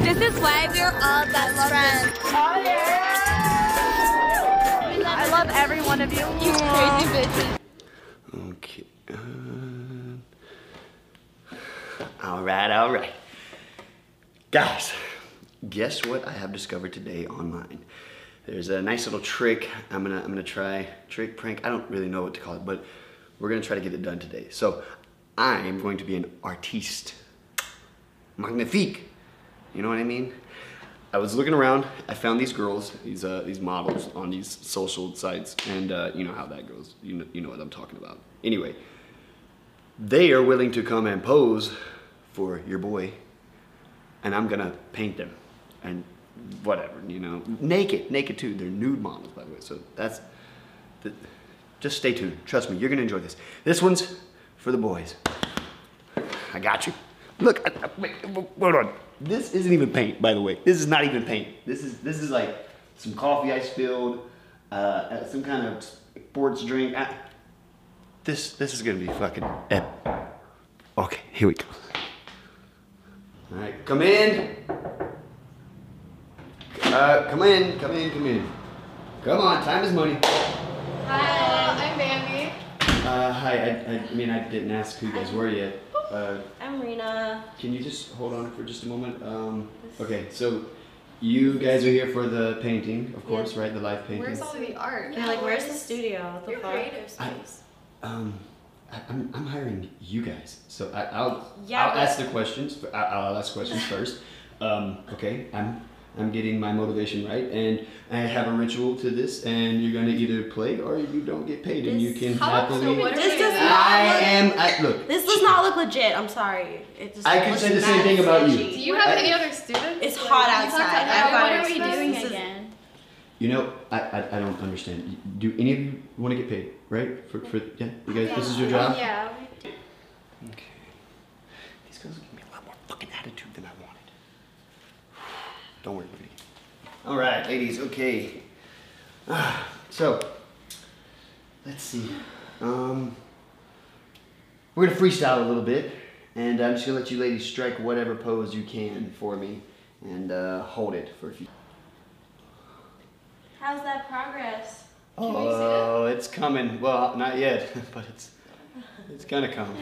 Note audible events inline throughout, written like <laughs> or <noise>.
This is why we're all best friends. I love every one of you. You crazy bitches. Okay. Uh, all right, all right. Guys, guess what I have discovered today online? There's a nice little trick. I'm gonna I'm gonna try trick prank. I don't really know what to call it, but we're gonna try to get it done today. So I'm going to be an artiste, magnifique. You know what I mean? I was looking around. I found these girls, these uh, these models on these social sites, and uh, you know how that goes. You know, you know what I'm talking about. Anyway, they are willing to come and pose for your boy, and I'm gonna paint them, and whatever, you know, naked, naked too. They're nude models, by the way. So that's, the, just stay tuned. Trust me, you're gonna enjoy this. This one's for the boys. I got you. Look, I, I, wait, hold on. This isn't even paint, by the way. This is not even paint. This is this is like some coffee I spilled, uh, some kind of sports drink. I, this this is gonna be fucking epic. Okay, here we go. All right, come in. Uh, come in, come in, come in. Come on, time is money. Hi, I'm Bambi. Uh, hi, I, I mean, I didn't ask who you guys were yet. Uh, I'm Rena. can you just hold on for just a moment? Um, okay, so you guys are here for the painting, of course, right? The live painting. Where's all the art? Yeah, like, where's the studio? The Your fuck? creative I- space. Um, I, I'm, I'm hiring you guys, so I, I'll Yeah, I'll ask the questions. I, I'll ask questions <laughs> first. Um, okay, I'm I'm getting my motivation right, and I have a ritual to this, and you're gonna either play or you don't get paid, and you can How- happily. so what are This we does doing? not I look- am. I, look, This does not look legit. I'm sorry. It just I could looks say the same thing about you. Do you have I- any other students? It's Like, hot you talked outside. to I've everyone. got what are it. we This doing is- again? you know, I, I, I don't understand. Do any of you want to get paid, right? For, for yeah, you guys, this is your job. Yeah. Okay. These girls are giving me a lot more fucking attitude than I wanted. Don't worry, buddy. All right, ladies. Okay. Ah, <sighs> so, let's see. Um, we're gonna freestyle a little bit, and I'm just gonna let you ladies strike whatever pose you can for me, and uh, hold it for a few. How's that progress? Can we see Oh, it's coming. Well, not yet, <laughs> but it's it's gonna come.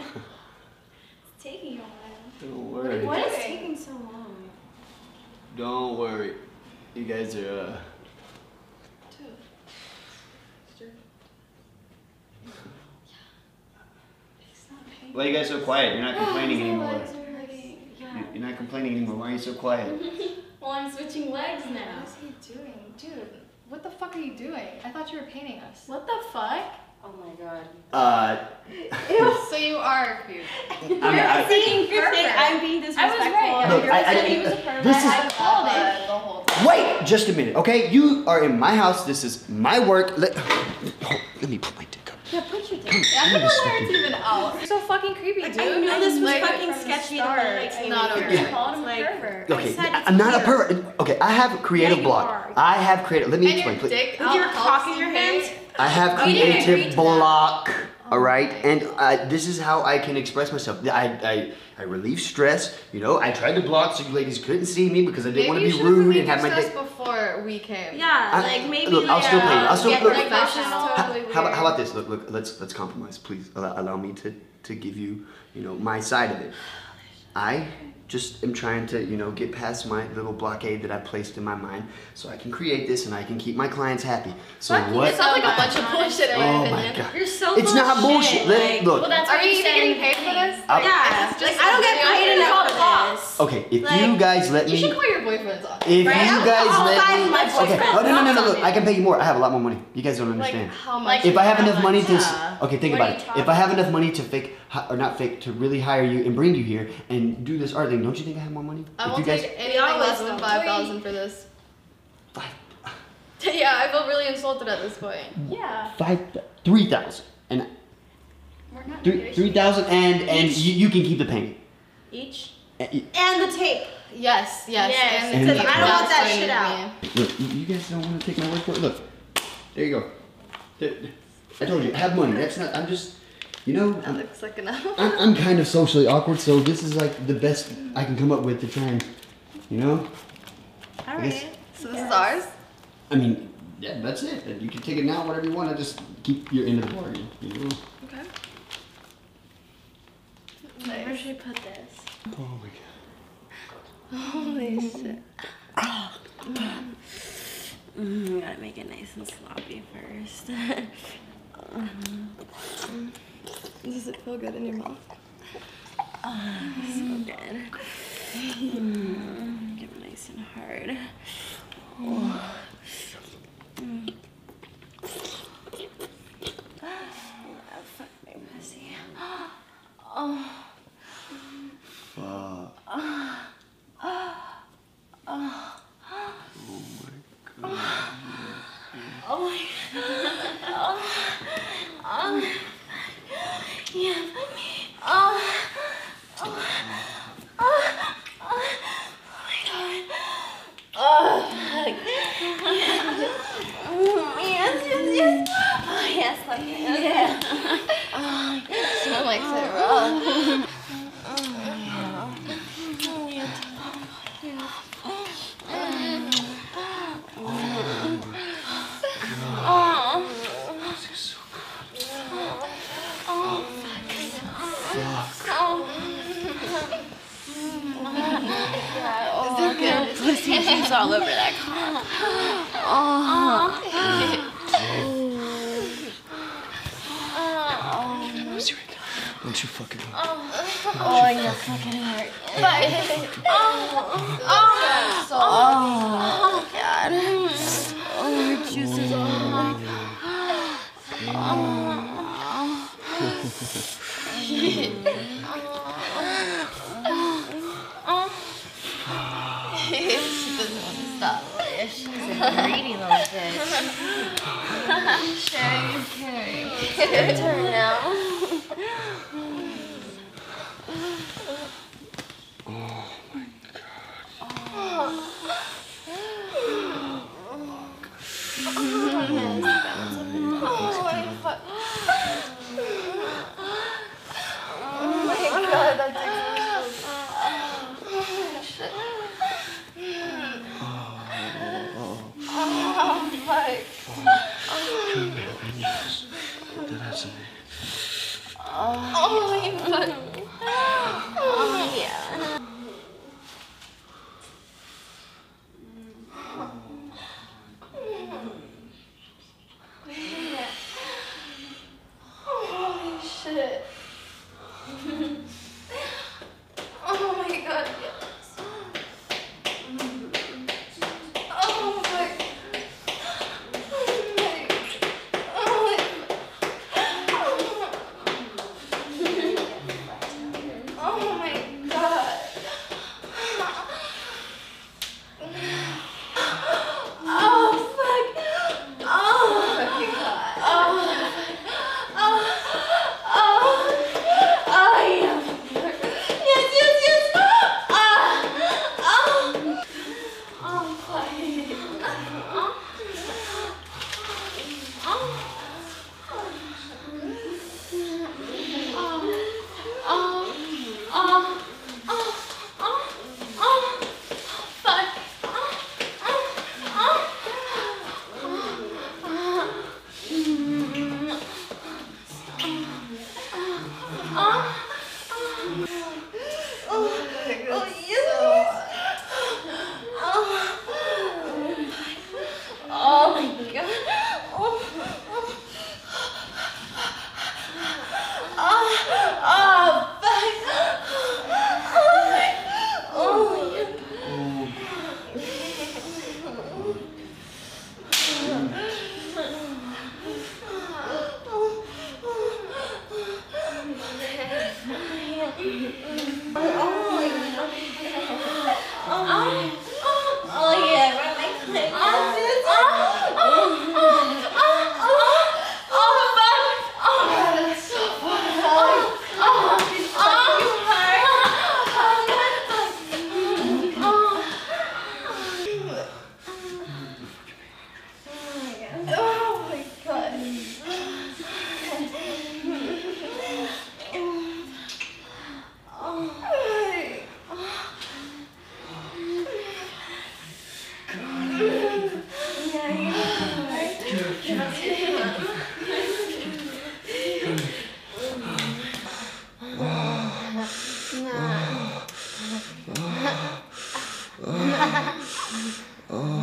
It's taking a while. Don't worry. What is doing? taking so long? Don't worry. You guys are, uh, It's why are you guys so quiet? You're not complaining anymore. Legs are. Yeah. You're not complaining anymore. Why are you so quiet? <laughs> Well, I'm switching legs now. What is he doing? Dude, what the fuck are you doing? I thought you were painting us. What the fuck? Oh my god. Uh, <laughs> So you are cute. I'm, <laughs> I, Seeing pervert. I'm being I was right. Look, You're I- I- he was a pervert. this is- I called it. <laughs> The whole time. wait just a minute, okay? You are in my house. This is my work. Let, oh, let me put my dick up. Yeah, put your dick. I don't know why it's even out. You're so fucking creepy, Like, dude. I knew this was Like, fucking sketchy the start, minute I it's not in okay. here. You called him a Like, pervert. Okay, I'm not a pervert. Okay, I have a creative you block. are. I have creative. Let me And explain, please. dick With your out cock helps in your you hand? paint. I have Oh, you didn't agree creative block. All right, and uh, this is how I can express myself. I, I I relieve stress. You know, I tried to block so you ladies couldn't see me because I didn't want to be rude and have my your dick. stress before we came. Yeah, I- like maybe look, I'll still pay you. uh, I'll still- get look. Like that's professional. totally How, about, how about this? Look, look, let's let's compromise, please. Allow, allow me to to give you, you know, my side of it. I just am trying to, you know, get past my little blockade that I placed in my mind, so I can create this and I can keep my clients happy. So Fuck what? It sounds like a oh bunch of bullshit in my Oh my god! You're so It's full not bullshit. shit, Let- like- look. Well, that's Are you even getting paid for this? I'll- Yeah, It's like I don't get paid for enough the for podcast. this. Okay, if Like- you guys let me. You should call your boyfriends off. if Right? you I'll guys let me, my okay. Oh no no no no! Look, I can pay you more. I have a lot more money. You guys don't understand. Like understand. how much? if I have enough money to, s- okay, think about it. If I have enough money to fake, or not fake, to really hire you and bring you here and do this art thing, don't you think I have more money? I if won't you guys, take anything less than five thousand for this. five, <laughs> yeah, I feel really insulted at this point. Yeah. five, three thousand, and We're not three, negotiating. three thousand, and and you, you can keep the painting. Each y- and the tape. Yes, yes. Yes, and because I don't want that shit out. Look, you you guys don't want to take my word for it. Look, there you go. I told you, have money. That's not. I'm just, you know, That I'm, looks like enough. I'm, I'm kind of socially awkward, so this is like the best I can come up with to try and You know? All I guess- right. So this is ours? I mean, yeah, that's it. You can take it now, whatever you want. I Just keep your end of the bargain. You know? Okay. Where should I put this? Oh my god. Holy shit. Mm, gotta make it nice and sloppy first. <laughs> Does it feel good in your mouth? so good. <laughs> Mm, get nice and hard. Mm. Oh, fuck my pussy. Oh. Fuck. Oh my god. Oh. Oh. Yeah. Oh. Oh. Oh. Oh my god. Oh. fuck. Mm, Yes, yes, yes. Oh, yes, like it. Yeah. Oh, Smell like it raw. Is it good? Pussy juice all over that cock. Don't you fucking. Oh, you're fucking hurt. So Oh, God. Oh, greedy little bitch. Sherry, Carrie. It's your turn now. Oh my god, that takes Oh my Oh my god. Oh, yeah. Holy oh.